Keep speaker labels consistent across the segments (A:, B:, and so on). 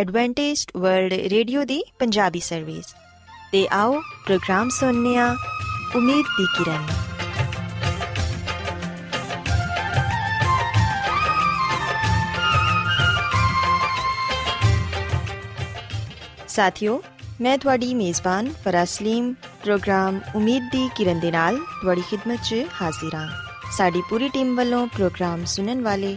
A: Adventist world radio ਦੀ Punjabi service. ਤੇ ਆਓ ਪ੍ਰੋਗਰਾਮ ਸੁਣਨੇ ਆ ਉਮੀਦ ਦੀ ਕਿਰਨ। ਸਾਥਿਓ, ਮੈਂ ਤੁਹਾਡੀ ਮੇਜ਼ਬਾਨ ਫਰਾਸਲੀਮ ਪ੍ਰੋਗਰਾਮ ਉਮੀਦ ਦੀ ਕਿਰਨ ਦੇ ਨਾਲ ਤੁਹਾਡੀ ਖidmat 'ਚ ਹਾਜ਼ਰ ਹਾਂ। ਸਾਡੀ ਪੂਰੀ ਟੀਮ ਵੱਲੋਂ ਪ੍ਰੋਗਰਾਮ ਸੁਣਨ ਵਾਲੇ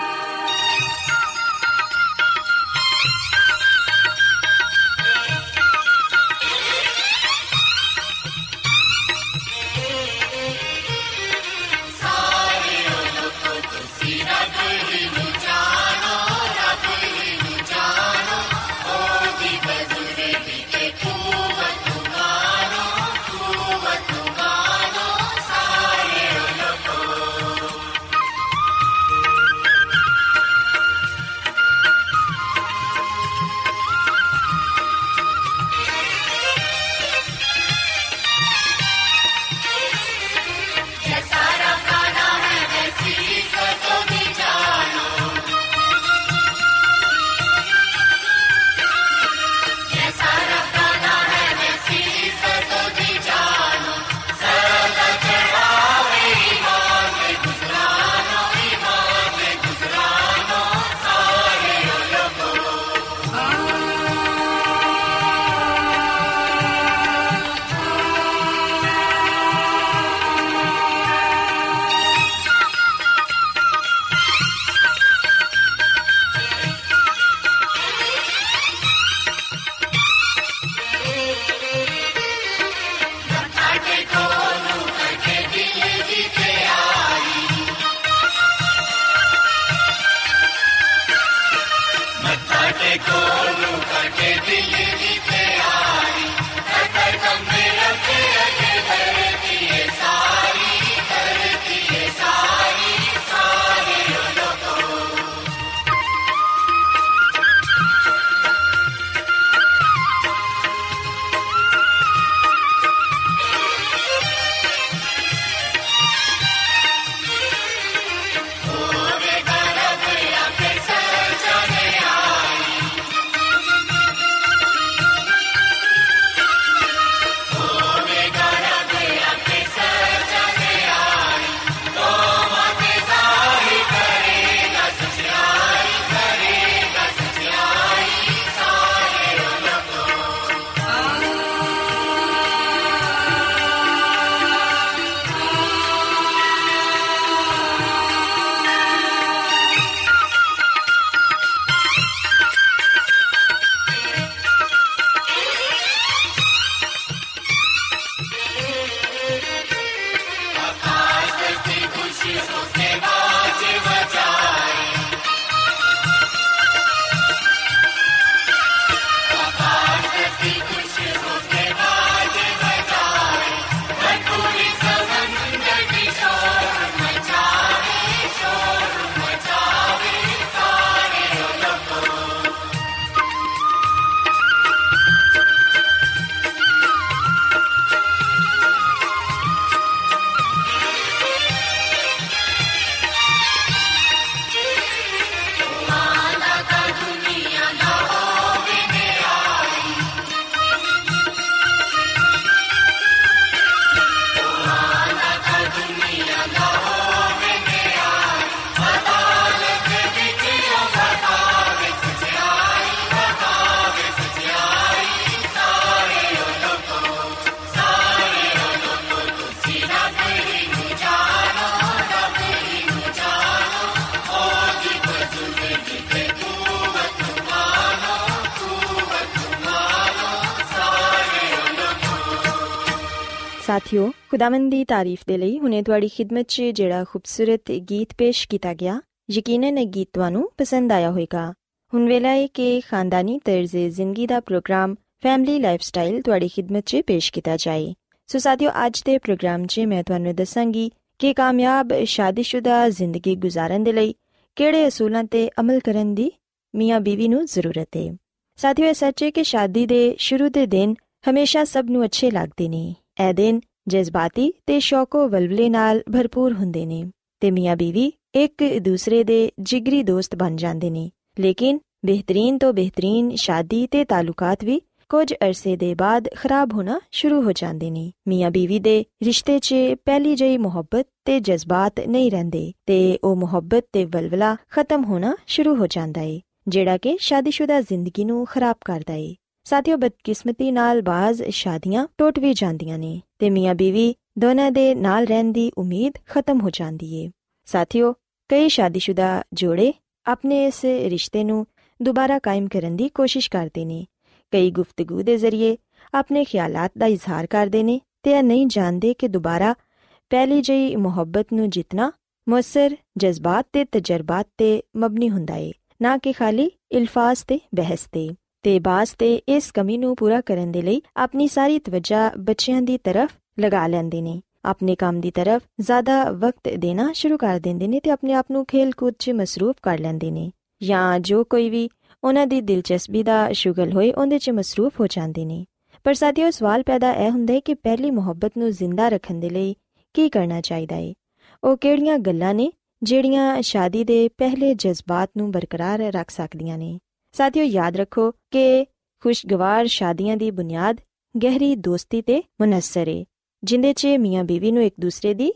A: ਸਾਥਿਓ, ਖੁਦਾਵੰਦ ਦੀ ਤਾਰੀਫ ਦੇ ਲਈ ਹੁਣੇ ਤੁਹਾਡੀ ਖidmat 'ਚ ਜਿਹੜਾ ਖੂਬਸੂਰਤ ਗੀਤ ਪੇਸ਼ ਕੀਤਾ ਗਿਆ, ਯਕੀਨਨ ਇਹ ਗੀਤ ਤੁਹਾਨੂੰ ਪਸੰਦ ਆਇਆ ਹੋਵੇਗਾ। ਹੁਣ ਵੇਲਾ ਹੈ ਕਿ ਖਾਨਦਾਨੀ ਤਰਜ਼ ਜ਼ਿੰਦਗੀ ਦਾ ਪ੍ਰੋਗਰਾਮ ਫੈਮਿਲੀ ਲਾਈਫਸਟਾਈਲ ਤੁਹਾਡੀ ਖidmat 'ਚ ਪੇਸ਼ ਕੀਤਾ ਜਾਏ। ਸੋ ਸਾਥਿਓ, ਅੱਜ ਦੇ ਪ੍ਰੋਗਰਾਮ 'ਚ ਮੈਂ ਤੁਹਾਨੂੰ ਦੱਸਾਂਗੀ ਕਿ ਕਾਮਯਾਬ ਸ਼ਾਦੀशुदा ਜ਼ਿੰਦਗੀ گزارਣ ਦੇ ਲਈ ਕਿਹੜੇ ਅਸੂਲਾਂ ਤੇ ਅਮਲ ਕਰਨ ਦੀ ਮੀਆਂ ਬੀਵੀ ਨੂੰ ਜ਼ਰੂਰਤ ਹੈ ਸਾਥਿਓ, ਇਹ ਸੱਚ ਹੈ ਕਿ ਸ਼ਾਦੀ ਦੇ ਸ਼ੁਰੂ ਦੇ ਦਿਨ ਹਮੇਸ਼ਾ ਸਭ ਨੂੰ ਅੱਛੇ ਲੱਗਦੇ ਨੇ। ਇਹ ਦਿਨ ਜਜ਼ਬਾਤੀ ਤੇ ਸ਼ੌਕੋ ਵਲਵਲੇ ਨਾਲ ਭਰਪੂਰ ਹੁੰਦੇ ਨੇ ਤੇ ਮੀਆਂ ਬੀਵੀ ਇੱਕ ਦੂਸਰੇ ਦੇ ਜਿਗਰੀ ਦੋਸਤ ਬਣ ਜਾਂਦੇ ਨੇ। ਲੇਕਿਨ ਬਿਹਤਰੀਨ ਤੋਂ ਬਿਹਤਰੀਨ ਸ਼ਾਦੀ ਤੇ ਤਾਲੁਕਾਤ ਵੀ ਕੁਝ ਅਰਸੇ ਦੇ ਬਾਅਦ ਖਰਾਬ ਹੋਣਾ ਸ਼ੁਰੂ ਹੋ ਜਾਂਦੇ ਨੇ। ਮੀਆਂ ਬੀਵੀ ਦੇ ਰਿਸ਼ਤੇ 'ਚ ਪਹਿਲੀ ਜਿਹੀ ਮੁਹੱਬਤ ਤੇ ਜਜ਼ਬਾਤ ਨਹੀਂ ਰਹਿੰਦੇ ਤੇ ਉਹ ਮੁਹੱਬਤ ਤੇ ਵਲਵਲਾ ਖਤਮ ਹੋਣਾ ਸ਼ੁਰੂ ਹੋ ਜਾਂਦਾ ਏ, ਜਿਹੜਾ ਕਿ ਸ਼ਾਦੀशुदा ਜ਼ਿੰਦਗੀ ਨੂੰ ਖਰਾਬ ਕਰਦਾ ਏ। ਸਾਥੀਓ, ਬਦਕਿਸਮਤੀ ਨਾਲ ਬਾਜ਼ ਸ਼ਾਦੀਆਂ ਟੁੱਟ ਵੀ ਜਾਂਦੀਆਂ ਨੇ ਤੇ ਮੀਆਂ ਬੀਵੀ ਦੋਨਾਂ ਦੇ ਨਾਲ ਰਹਿਣ ਦੀ ਉਮੀਦ ਖਤਮ ਹੋ ਜਾਂਦੀ ਏ। ਸਾਥੀਓ, ਕਈ ਸ਼ਾਦੀशुदा ਜੋੜੇ ਆਪਣੇ ਇਸ ਰਿਸ਼ਤੇ ਨੂੰ ਦੁਬਾਰਾ ਕਾਇਮ ਕਰਨ ਦੀ ਕੋਸ਼ਿਸ਼ ਕਰਦੇ ਨੇ। ਕਈ ਗੁਫ਼ਤਗੂ ਦੇ ਜ਼ਰੀਏ ਆਪਣੇ ਖਿਆਲਾਤ ਦਾ ਇਜ਼ਹਾਰ ਕਰਦੇ ਨੇ ਤੇ ਇਹ ਨਹੀਂ ਜਾਣਦੇ ਕਿ ਦੁਬਾਰਾ ਪਹਿਲੀ ਜਿਹੀ ਮੁਹੱਬਤ ਨੂੰ ਜਿੱਤਣਾ ਮੁਸਰ ਜਜ਼ਬਾਤ ਤੇ ਤਜਰਬਾਤ ਤੇ ਮਬਨੀ ਹੁੰਦਾ ਏ, ਨਾ ਕਿ ਖਾਲੀ ਇਲਫਾਜ਼ ਤੇ ਬਹਿਸ ਤੇ। ਤੇ ਬਾਸ ਤੇ ਇਸ ਕਮੀ ਨੂੰ ਪੂਰਾ ਕਰਨ ਦੇ ਲਈ ਆਪਣੀ ਸਾਰੀ ਤਵੱਜਾ ਬੱਚਿਆਂ ਦੀ ਤਰਫ ਲਗਾ ਲੈਂਦੇ ਨੇ। ਆਪਣੇ ਕੰਮ ਦੀ ਤਰਫ ਜ਼ਿਆਦਾ ਵਕਤ ਦੇਣਾ ਸ਼ੁਰੂ ਕਰ ਦਿੰਦੇ ਨੇ ਤੇ ਆਪਣੇ ਆਪ ਨੂੰ ਖੇਲ ਕੂਦ 'ਚ ਮਸਰੂਫ ਕਰ ਲੈਂਦੇ ਨੇ ਜਾਂ ਜੋ ਕੋਈ ਵੀ ਉਹਨਾਂ ਦੀ ਦਿਲਚਸਪੀ ਦਾ ਸ਼ੁਗਲ ਹੋਏ ਉਹਦੇ 'ਚ ਮਸਰੂਫ ਹੋ ਜਾਂਦੇ ਨੇ। ਪਰ ਸਾਥੀਓ, ਸਵਾਲ ਪੈਦਾ ਇਹ ਹੁੰਦਾ ਹੈ ਕਿ ਪਹਿਲੀ ਮੁਹੱਬਤ ਨੂੰ ਜ਼ਿੰਦਾ ਰੱਖਣ ਦੇ ਲਈ ਕੀ ਕਰਨਾ ਚਾਹੀਦਾ ਹੈ ਉਹ ਕਿਹੜੀਆਂ ਗੱਲਾਂ ਨੇ ਜਿਹੜੀਆਂ ਸ਼ਾਦੀ ਦੇ ਪਹਿਲੇ ਜਜ਼ਬਾਤ ਨੂੰ ਬਰਕਰਾਰ ਰੱਖ ਸਕਦੀਆਂ ਨੇ? ਸਾਥੀਓ ਯਾਦ ਰੱਖੋ ਕਿ ਖੁਸ਼ਗਵਾਰ ਸ਼ਾਦੀਆਂ ਦੀ ਬੁਨਿਆਦ ਗਹਿਰੀ ਦੋਸਤੀ ਤੇ ਮੁਨੱਸਰ ਹੈ ਜਿੰਦੇ 'ਚ ਮੀਆਂ ਬੀਵੀ ਨੂੰ ਇੱਕ ਦੂਸਰੇ ਦੀ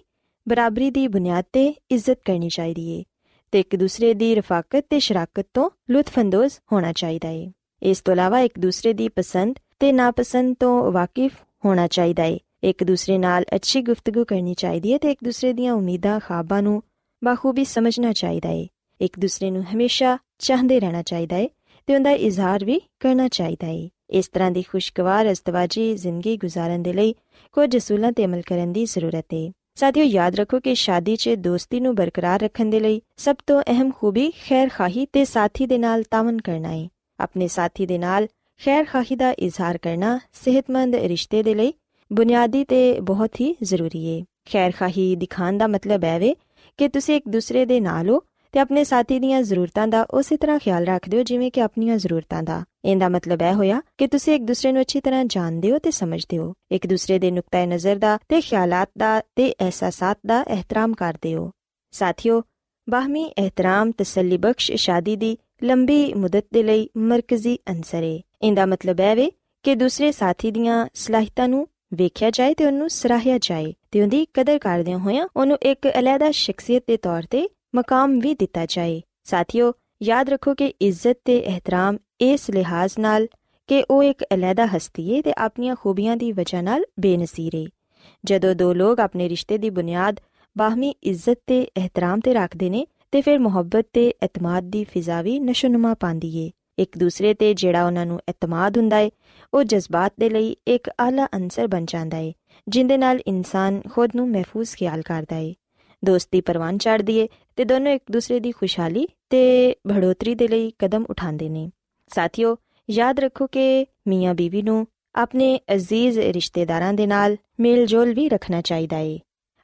A: ਬਰਾਬਰੀ ਦੀ ਬੁਨਿਆਦ ਤੇ ਇੱਜ਼ਤ ਕਰਨੀ ਚਾਹੀਦੀ ਏ ਤੇ ਇੱਕ ਦੂਸਰੇ ਦੀ ਰਫਾਕਤ ਤੇ ਸ਼ਰਾਕਤ ਤੋਂ ਲੁਤਫਅੰਦੋਜ਼ ਹੋਣਾ ਚਾਹੀਦਾ ਏ। ਇਸ ਤੋਂ ਇਲਾਵਾ ਇੱਕ ਦੂਸਰੇ ਦੀ ਪਸੰਦ ਤੇ ਨਾਪਸੰਦ ਤੋਂ ਵਾਕਿਫ ਹੋਣਾ ਚਾਹੀਦਾ ਏ। ਇੱਕ ਦੂਸਰੇ ਨਾਲ ਅੱਛੀ ਗੁਫ਼ਤਗੂ ਕਰਨੀ ਚਾਹੀਦੀ ਏ ਤੇ ਇੱਕ ਦੂਸਰੇ ਦੀਆਂ ਉਮੀਦਾਂ, ਖਾਬਾਂ ਨੂੰ ਬਾਖੂਬੀ ਸਮਝਣਾ ਚਾਹੀਦਾ ਏ। ਇੱਕ ਦੂਸਰੇ ਨੂੰ ਹਮੇਸ਼ਾ ਚਾਹਦੇ ਰਹਿਣਾ ਚਾਹੀਦਾ ਏ ਤੇ ਉਹਦਾ ਇਜ਼ਹਾਰ ਵੀ ਕਰਨਾ ਚਾਹੀਦਾ ਹੈ ਇਸ ਤਰ੍ਹਾਂ ਦੀ ਖੁਸ਼ਗਵਾਰ ਅਸਤਵਾਜੀ ਜ਼ਿੰਦਗੀ ਗੁਜ਼ਾਰਨ ਦੇ ਲਈ ਕੁਝ ਅਸੂਲਾਂ ਤੇ ਅਮਲ ਕਰਨ ਦੀ ਜ਼ਰੂਰਤ ਹੈ ਸਾਥੀਓ, ਯਾਦ ਰੱਖੋ ਕਿ ਸ਼ਾਦੀ 'ਚ ਦੋਸਤੀ ਨੂੰ ਬਰਕਰਾਰ ਰੱਖਣ ਦੇ ਲਈ ਸਭ ਤੋਂ ਅਹਿਮ ਖੂਬੀ ਖੈਰਖਾਹੀ ਤੇ ਸਾਥੀ ਦੇ ਨਾਲ ਤਾਮਨ ਕਰਨਾ ਹੈ ਆਪਣੇ ਸਾਥੀ ਦੇ ਨਾਲ ਖੈਰਖਾਹੀ ਦਾ ਇਜ਼ਹਾਰ ਕਰਨਾ ਸਿਹਤਮੰਦ ਰਿਸ਼ਤੇ ਦੇ ਲਈ ਬੁਨਿਆਦੀ ਤੇ ਬਹੁਤ ਹੀ ਜ਼ਰੂਰੀ ਹੈ ਖੈਰਖਾਹੀ ਦਿਖਾਉਣ ਦਾ ਮਤਲਬ ਹੈ ਵੇ ਕਿ ਤੁਸੀਂ ਇੱਕ ਦੂਸਰੇ ਦੇ ਨਾਲ ਹੋ ਤੇ ਆਪਣੇ ਸਾਥੀ ਦੀਆਂ ਜ਼ਰੂਰਤਾਂ ਦਾ ਉਸੇ ਤਰ੍ਹਾਂ ਖਿਆਲ ਰੱਖਦੇ ਹੋ ਜਿਵੇਂ ਕਿ ਆਪਣੀਆਂ ਜ਼ਰੂਰਤਾਂ ਦਾ। ਇਹਦਾ ਮਤਲਬ ਇਹ ਹੋਇਆ ਕਿ ਤੁਸੀਂ ਇੱਕ ਦੂਸਰੇ ਨੂੰ ਅੱਛੀ ਤਰ੍ਹਾਂ ਜਾਣਦੇ ਹੋ ਤੇ ਸਮਝਦੇ ਹੋ। ਇੱਕ ਦੂਸਰੇ ਦੇ ਨੁਕਤੇ ਨਜ਼ਰ ਦਾ ਤੇ ਖਿਆਲਾਤ ਦਾ ਤੇ ਅਹਿਸਾਸਾਤ ਦਾ ਇਹਤਰਾਮ ਕਰਦੇ ਹੋ। ਸਾਥੀਓ, ਬਾਹਮੀ ਇਹਤਰਾਮ ਤਸੱਲੀ ਬਖਸ਼ ਸ਼ਾਦੀ ਦੀ ਲੰਬੀ ਮੁਦਤ ਦੇ ਲਈ ਮਰਕਜ਼ੀ ਅੰਸਰ ਹੈ ਇਹਦਾ ਮਤਲਬ ਹੈ ਵੇ ਕਿ ਦੂਸਰੇ ਸਾਥੀ ਦੀਆਂ ਸਲਾਹਿਤਾਂ ਨੂੰ ਵੇਖਿਆ ਜਾਏ ਤੇ ਉਹਨੂੰ ਸਰਾਹਿਆ ਜਾਏ ਤੇ ਉਹਦੀ ਕਦਰ ਕਰਦਿਆਂ ਹੋਇਆਂ ਉਹਨੂੰ ਇੱਕ ਅਲੱਗਾ ਸ਼ਖਸੀਅਤ ਦੇ ਤੌਰ ਤੇ ਮਕਾਮ ਵੀ ਦਿੱਤਾ ਜਾਏ ਸਾਥੀਓ ਯਾਦ ਰੱਖੋ ਕਿ ਇੱਜ਼ਤ ਤੇ ਇਹਤਰਾਮ ਇਸ ਲਿਹਾਜ਼ ਨਾਲ ਕਿ ਉਹ ਇੱਕ ਅਲੱਗਾ ਹਸਤੀ ਹੈ ਤੇ ਆਪਣੀਆਂ ਖੂਬੀਆਂ ਦੀ ਵਜ੍ਹਾ ਨਾਲ ਬੇਨਜ਼ੀਰ ਹੈ ਜਦੋਂ ਦੋ ਲੋਕ ਆਪਣੇ ਰਿਸ਼ਤੇ ਦੀ ਬੁਨਿਆਦ ਬਾਹਮੀ ਇੱਜ਼ਤ ਤੇ ਇਹਤਰਾਮ ਤੇ ਰੱਖਦੇ ਨੇ ਤੇ ਫਿਰ ਮੁਹੱਬਤ ਤੇ ਇਤਮਾਦ ਦੀ ਫਿਜ਼ਾ ਵੀ ਨਸ਼ੋਨਮਾ ਪਾਉਂਦੀ ਏ ਇੱਕ ਦੂਸਰੇ ਤੇ ਜਿਹੜਾ ਉਹਨਾਂ ਨੂੰ ਇਤਮਾਦ ਹੁੰਦਾ ਏ ਉਹ ਜਜ਼ਬਾਤ ਦੇ ਲਈ ਇੱਕ ਆਲਾ ਅੰਸਰ ਬਣ ਜਾਂਦਾ ਏ ਜਿੰਦੇ ਨਾਲ ਇਨਸਾਨ ਖੁਦ ਨੂੰ ਮਹਿਫੂਜ਼ ਖਿਆਲ ਕਰਦਾ ਏ ਦੋਸਤੀ ਪਰਵਾਨ ਚੜਦੀ ਏ ਤੇ ਦੋਨੋਂ ਇੱਕ ਦੂਸਰੇ ਦੀ ਖੁਸ਼ਹਾਲੀ ਤੇ ਬੜੋਤਰੀ ਦੇ ਲਈ ਕਦਮ ਉਠਾਉਂਦੇ ਨੇ। ਸਾਥੀਓ, ਯਾਦ ਰੱਖੋ ਕਿ ਮੀਆਂ ਬੀਵੀ ਨੂੰ ਆਪਣੇ ਅਜ਼ੀਜ਼ ਰਿਸ਼ਤੇਦਾਰਾਂ ਦੇ ਨਾਲ ਮੇਲ-ਜੋਲ ਵੀ ਰੱਖਣਾ ਚਾਹੀਦਾ ਏ।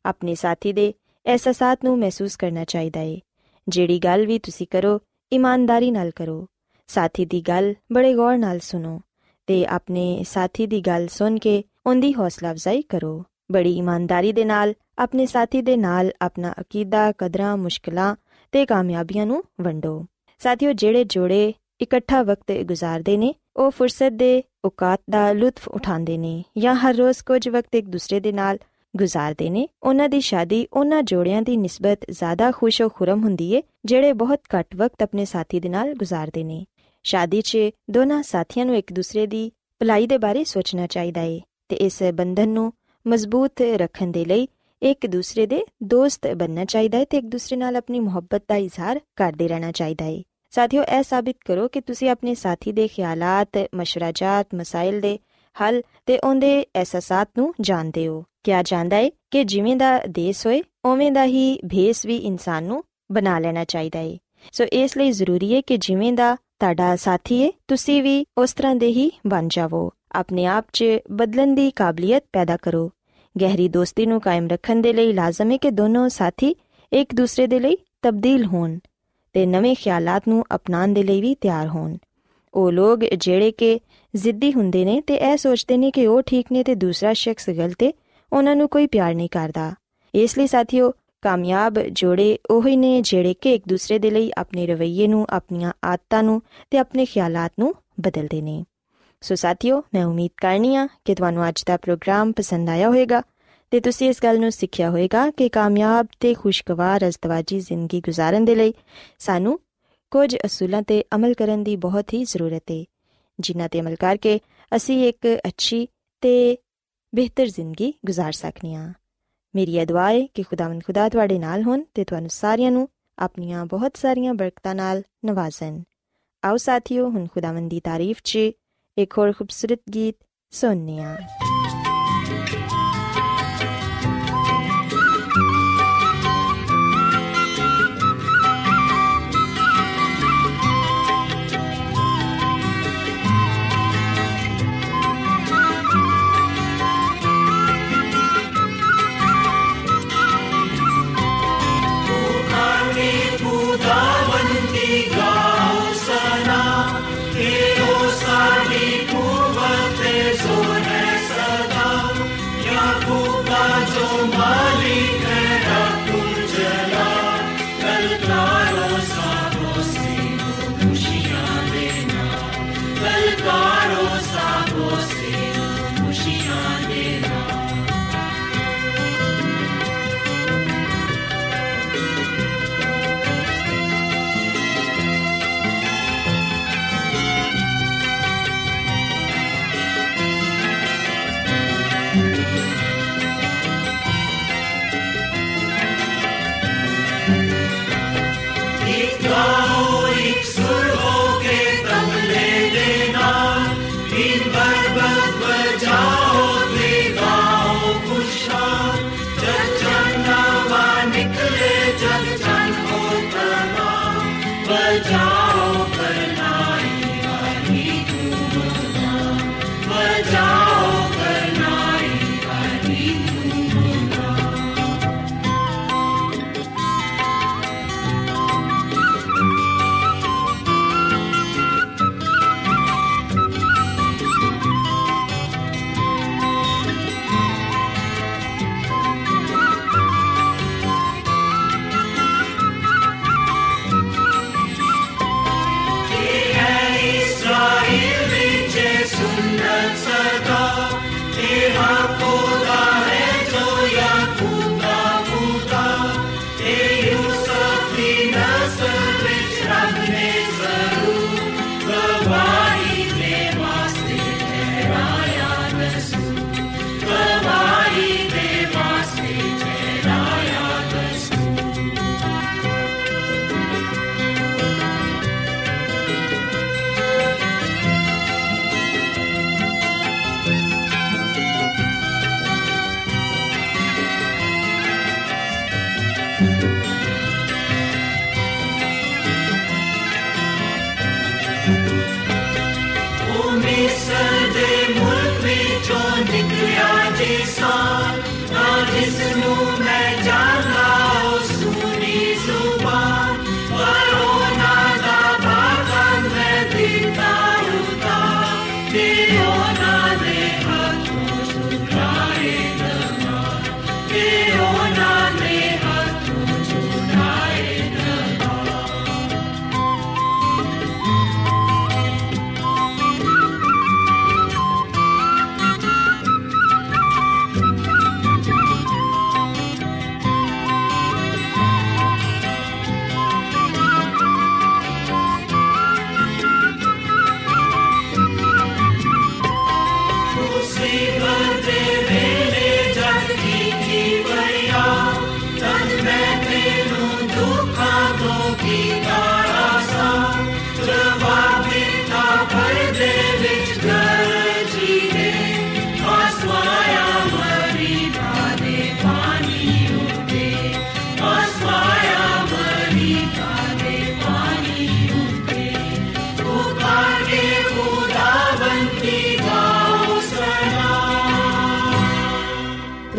A: ਆਪਣੇ ਸਾਥੀ ਦੇ ਅਹਿਸਾਸਾਤ ਨੂੰ ਮਹਿਸੂਸ ਕਰਨਾ ਚਾਹੀਦਾ ਏ। ਜਿਹੜੀ ਗੱਲ ਵੀ ਤੁਸੀਂ ਕਰੋ, ਇਮਾਨਦਾਰੀ ਨਾਲ ਕਰੋ। ਸਾਥੀ ਦੀ ਗੱਲ ਬੜੇ ਗੌਰ ਨਾਲ ਸੁਣੋ ਤੇ ਆਪਣੇ ਸਾਥੀ ਦੀ ਗੱਲ ਸੁਣ ਕੇ ਉਹਦੀ ਹੌਸਲਾ ਅਫਜ਼ਾਈ ਕਰੋ। ਬੜੀ ਇਮਾਨਦਾਰੀ ਦੇ ਨਾਲ ਆਪਣੇ ਸਾਥੀ ਦੇ ਨਾਲ ਆਪਣਾ ਅਕੀਦਾ, ਕਦਰਾਂ, ਮੁਸ਼ਕਲਾਂ ਤੇ ਕਾਮਯਾਬੀਆਂ ਨੂੰ ਵੰਡੋ। ਸਾਥੀਓ, ਜਿਹੜੇ ਜੋੜੇ ਇਕੱਠਾ ਵਕਤ ਗੁਜ਼ਾਰਦੇ ਨੇ, ਉਹ ਫੁਰਸਤ ਦੇ ਔਕਾਤ ਦਾ ਲੁਤਫ ਉਠਾਉਂਦੇ ਨੇ ਜਾਂ ਹਰ ਰੋਜ਼ ਕੁਝ ਵਕਤ ਇੱਕ ਦੂਸਰੇ ਦੇ ਨਾਲ ਗੁਜ਼ਾਰਦੇ ਨੇ, ਉਹਨਾਂ ਦੀ ਸ਼ਾਦੀ ਉਹਨਾਂ ਜੋੜਿਆਂ ਦੀ ਨਿਸਬਤ ਜ਼ਿਆਦਾ ਖੁਸ਼ ਖੁਰਮ ਹੁੰਦੀ ਏ, ਜਿਹੜੇ ਬਹੁਤ ਘੱਟ ਵਕਤ ਆਪਣੇ ਸਾਥੀ ਦੇ ਨਾਲ ਗੁਜ਼ਾਰਦੇ ਨੇ। ਸ਼ਾਦੀ 'ਚ ਦੋਨਾਂ ਸਾਥੀਆਂ ਨੂੰ ਇੱਕ ਦੂਸਰੇ ਦੀ ਭਲਾਈ ਦੇ ਬਾਰੇ ਸੋਚਣਾ ਚਾਹੀਦਾ ਏ ਤੇ ਇਸ ਬੰਧਨ ਨੂੰ ਮਜ਼ਬੂਤ ਰੱਖਣ ਦੇ ਲਈ ਇੱਕ ਦੂਸਰੇ ਦੇ ਦੋਸਤ ਬਣਨਾ ਚਾਹੀਦਾ ਹੈ ਤੇ ਇੱਕ ਦੂਸਰੇ ਨਾਲ ਆਪਣੀ ਮੁਹੱਬਤ ਦਾ ਇਜ਼ਹਾਰ ਕਰਦੇ ਰਹਿਣਾ ਚਾਹੀਦਾ ਹੈ। ਸਾਥੀਓ ਇਹ ਸਾਬਿਤ ਕਰੋ ਕਿ ਤੁਸੀਂ ਆਪਣੇ ਸਾਥੀ ਦੇ ਖਿਆਲਾਤ, ਮਸ਼ਵਰਾਜਾਤ, ਮਸਾਇਲ ਦੇ ਹੱਲ ਤੇ ਉਹਦੇ ਅਹਿਸਾਸਾਤ ਨੂੰ ਜਾਣਦੇ ਹੋ।
B: ਕਿਹਾ ਜਾਂਦਾ ਹੈ ਕਿ ਜਿਵੇਂ ਦਾ ਦੇਸ ਹੋਏ ਉਵੇਂ ਦਾ ਹੀ ਭੇਸ ਵੀ ਇਨਸਾਨ ਨੂੰ ਬਣਾ ਲੈਣਾ ਚਾਹੀਦਾ ਹੈ। ਸੋ ਇਸ ਲਈ ਜ਼ਰੂਰੀ ਹੈ ਕਿ ਜਿਵੇਂ ਦਾ ਤੁਹਾਡਾ ਸਾਥੀ ਹੈ ਤੁਸੀਂ ਵੀ ਉਸ ਤਰ੍ਹਾਂ ਦੇ ਹੀ ਬਣ ਜਾਵੋ। ਆਪਣੇ ਆਪ 'ਚ ਬਦਲਣ ਦੀ ਕਾਬਲੀਅਤ ਪੈਦਾ ਕਰੋ। ਗਹਿਰੀ ਦੋਸਤੀ ਨੂੰ ਕਾਇਮ ਰੱਖਣ ਦੇ ਲਈ ਲਾਜ਼ਮ ਹੈ ਕਿ ਦੋਨੋਂ ਸਾਥੀ ਇੱਕ ਦੂਸਰੇ ਦੇ ਲਈ ਤਬਦੀਲ ਹੋਣ ਤੇ ਨਵੇਂ ਖਿਆਲਾਤ ਨੂੰ ਅਪਣਾਉਣ ਦੇ ਲਈ ਵੀ ਤਿਆਰ ਹੋਣ। ਉਹ ਲੋਕ ਜਿਹੜੇ ਕਿ ਜ਼ਿੱਦੀ ਹੁੰਦੇ ਨੇ ਤੇ ਇਹ ਸੋਚਦੇ ਨੇ ਕਿ ਉਹ ਠੀਕ ਨੇ ਤੇ ਦੂਸਰਾ ਸ਼ਖਸ ਗਲਤ ਹੈ, ਉਹਨਾਂ ਨੂੰ ਕੋਈ ਪਿਆਰ ਨਹੀਂ ਕਰਦਾ। ਇਸ ਲਈ ਸਾਥੀਓ, ਕਾਮਯਾਬ ਜੋੜੇ ਉਹ ਹੀ ਨੇ ਜਿਹੜੇ ਕਿ ਇੱਕ ਦੂਸਰੇ ਦੇ ਲਈ ਆਪਣੇ ਰਵੱਈਏ ਨੂੰ, ਆਪਣੀਆਂ ਆਦਤਾਂ ਨੂੰ ਤੇ ਆਪਣੇ ਖਿਆਲਾਤ ਨੂੰ ਬਦਲਦੇ ਨੇ। ਸੋ ਸਾਥੀਓ ਮੈਂ ਉਮੀਦ ਕਰਨੀ ਆ ਕਿ ਤੁਹਾਨੂੰ ਅੱਜ ਦਾ ਪ੍ਰੋਗਰਾਮ ਪਸੰਦ ਆਇਆ ਹੋਵੇਗਾ ਤੇ ਤੁਸੀਂ ਇਸ ਗੱਲ ਨੂੰ ਸਿੱਖਿਆ ਹੋਵੇਗਾ ਕਿ ਕਾਮਯਾਬ ਤੇ ਖੁਸ਼ਗਵਾਰ ਅਜ਼ਦਵਾਜੀ ਜ਼ਿੰਦਗੀ گزارਣ ਦੇ ਲਈ ਸਾਨੂੰ ਕੁਝ ਅਸੂਲਾਂ ਤੇ ਅਮਲ ਕਰਨ ਦੀ ਬਹੁਤ ਹੀ ਜ਼ਰੂਰਤ ਹੈ ਜਿਨ੍ਹਾਂ ਤੇ ਅਮਲ ਕਰਕੇ ਅਸੀਂ ਇੱਕ ਅੱਛੀ ਤੇ ਬਿਹਤਰ ਜ਼ਿੰਦਗੀ گزار ਸਕਨੀ ਆ ਮੇਰੀ ਦੁਆ ਹੈ ਕਿ ਖੁਦਾਵੰਦ ਖੁਦਾ ਤੁਹਾਡੇ ਨਾਲ ਹੋਣ ਤੇ ਤੁਹਾਨੂੰ ਸਾਰਿਆਂ ਨੂੰ ਆਪਣੀਆਂ ਬਹੁਤ ਸਾਰੀਆਂ ਬਰਕਤਾਂ ਨਾਲ ਨਵਾਜ਼ਣ ਆਓ ਸਾਥੀਓ ਹੁਣ ਖੁਦਾਵੰਦ ਦੀ ਤਾਰੀਫ਼ 'ਚ ਇੱਕ ਹੋਰ ਖੂਬਸੂਰਤ ਗੀਤ ਸੁਣਨੇ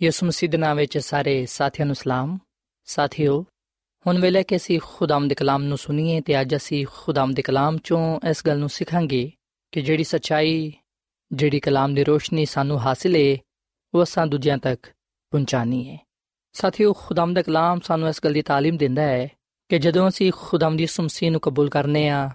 B: ਯਿਸੂ ਮਸੀਹ ਦੇ ਨਾਮ ਵਿੱਚ ਸਾਰੇ ਸਾਥੀਆਂ ਨੂੰ ਸਲਾਮ ਸਾਥਿਓ ਹੁਣ ਵੇਲੇ ਕਿ ਅਸੀਂ ਖੁਦਾਮ ਦੇ ਕਲਾਮ ਨੂੰ ਸੁਣੀਏ ਤੇ ਅੱਜ ਅਸੀਂ ਖੁਦਾਮ ਦੇ ਕਲਾਮ ਚੋਂ ਇਸ ਗੱਲ ਨੂੰ ਸਿੱਖਾਂਗੇ ਕਿ ਜਿਹੜੀ ਸੱਚਾਈ ਜਿਹੜੀ ਕਲਾਮ ਦੀ ਰੋਸ਼ਨੀ ਸਾਨੂੰ ਹਾਸਿਲ ਹੈ ਉਹ ਅਸਾਂ ਦੂਜਿਆਂ ਤੱਕ ਪਹੁੰਚਾਣੀ ਹੈ ਸਾਥੀਓ ਖੁਦਾਮ ਦਾ ਕਲਾਮ ਸਾਨੂੰ ਇਸ ਗੱਲ ਦੀ تعلیم ਦਿੰਦਾ ਹੈ ਕਿ ਜਦੋਂ ਅਸੀਂ ਖੁਦਾਮ ਦੀ ਸੁਮਸੀ ਨੂੰ ਕਬੂਲ ਕਰਨੇ ਆ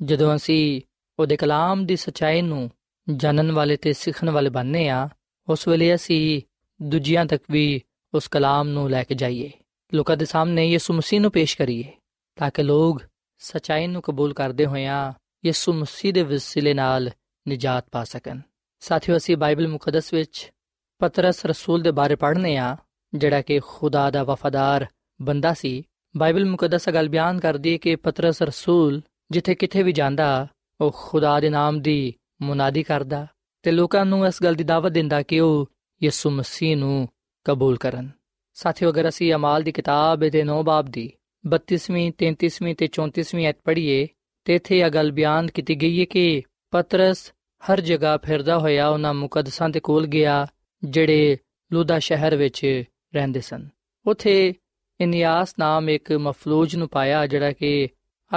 B: ਜਦੋਂ ਅਸੀਂ ਉਹਦੇ ਕਲਾਮ ਦੀ ਸੱਚਾਈ ਨੂੰ ਜਾਣਨ ਵਾਲੇ ਤੇ ਸਿੱਖਣ ਵਾਲੇ ਬਣਨੇ ਆ ਉਸ ਵੇਲੇ ਅਸੀਂ ਦੂਜਿਆਂ ਤੱਕ ਵੀ ਉਸ ਕਲਾਮ ਨੂੰ ਲੈ ਕੇ ਜਾਈਏ। ਲੋਕਾਂ ਦੇ ਸਾਹਮਣੇ ਯਿਸੂ ਮਸੀਹ ਨੂੰ ਪੇਸ਼ ਕਰੀਏ, ਤਾਂ ਕਿ ਲੋਕ ਸਚਾਈ ਨੂੰ ਕਬੂਲ ਕਰਦੇ ਹੋਇਆਂ ਯਿਸੂ ਮਸੀਹ ਦੇ ਵਸੀਲੇ ਨਾਲ ਨਜਾਤ ਪਾ ਸਕਣ। ਸਾਥੀਓ, ਅਸੀਂ ਬਾਈਬਲ ਮੁਕੱਦਸ ਵਿੱਚ ਪਤਰਸ ਰਸੂਲ ਦੇ ਬਾਰੇ ਪੜ੍ਹਨੇ ਆ, ਜਿਹੜਾ ਕਿ ਖੁਦਾ ਦਾ ਵਫਾਦਾਰ ਬੰਦਾ ਸੀ। ਬਾਈਬਲ ਮੁਕੱਦਸ ਗੱਲ ਬਿਆਨ ਕਰਦੀ ਹੈ ਕਿ ਪਤਰਸ ਰਸੂਲ ਜਿੱਥੇ ਕਿਥੇ ਵੀ ਜਾਂਦਾ, ਉਹ ਖੁਦਾ ਦੇ ਨਾਮ ਦੀ ਮੁਨਾਦੀ ਕਰਦਾ ਤੇ ਲੋਕਾਂ ਨੂੰ ਇਸ ਗੱਲ ਦੀ ਦਾਵਤ ਦਿੰਦਾ ਕਿ ਉਹ ਯਿਸੂ ਮਸੀਹ ਨੂੰ ਕਬੂਲ ਕਰਨ। ਸਾਥੀਓ, ਅਗਰ ਅਸੀਂ ਅਮਾਲ ਦੀ ਕਿਤਾਬ ਦੇ 9 ਬਾਬ ਦੀ 32ਵੀਂ 33ਵੀਂ ਤੇ 34ਵੀਂ ਐਤ ਪੜ੍ਹੀਏ, ਤੇ ਇਥੇ ਇਹ ਗੱਲ ਬਿਆਨ ਕੀਤੀ ਗਈ ਹੈ ਕਿ ਪਤਰਸ ਹਰ ਜਗ੍ਹਾ ਫਿਰਦਾ ਹੋਇਆ ਉਹਨਾਂ ਮੁਕੱਦਸਾਂ ਦੇ ਕੋਲ ਗਿਆ, ਜਿਹੜੇ ਲੂਦਾ ਸ਼ਹਿਰ ਵਿੱਚ ਰਹਿੰਦੇ ਸਨ। ਉਥੇ ਇਨਿਆਸ ਨਾਮ ਇੱਕ ਮਫਲੂਜ ਨੂੰ ਪਾਇਆ, ਜਿਹੜਾ ਕਿ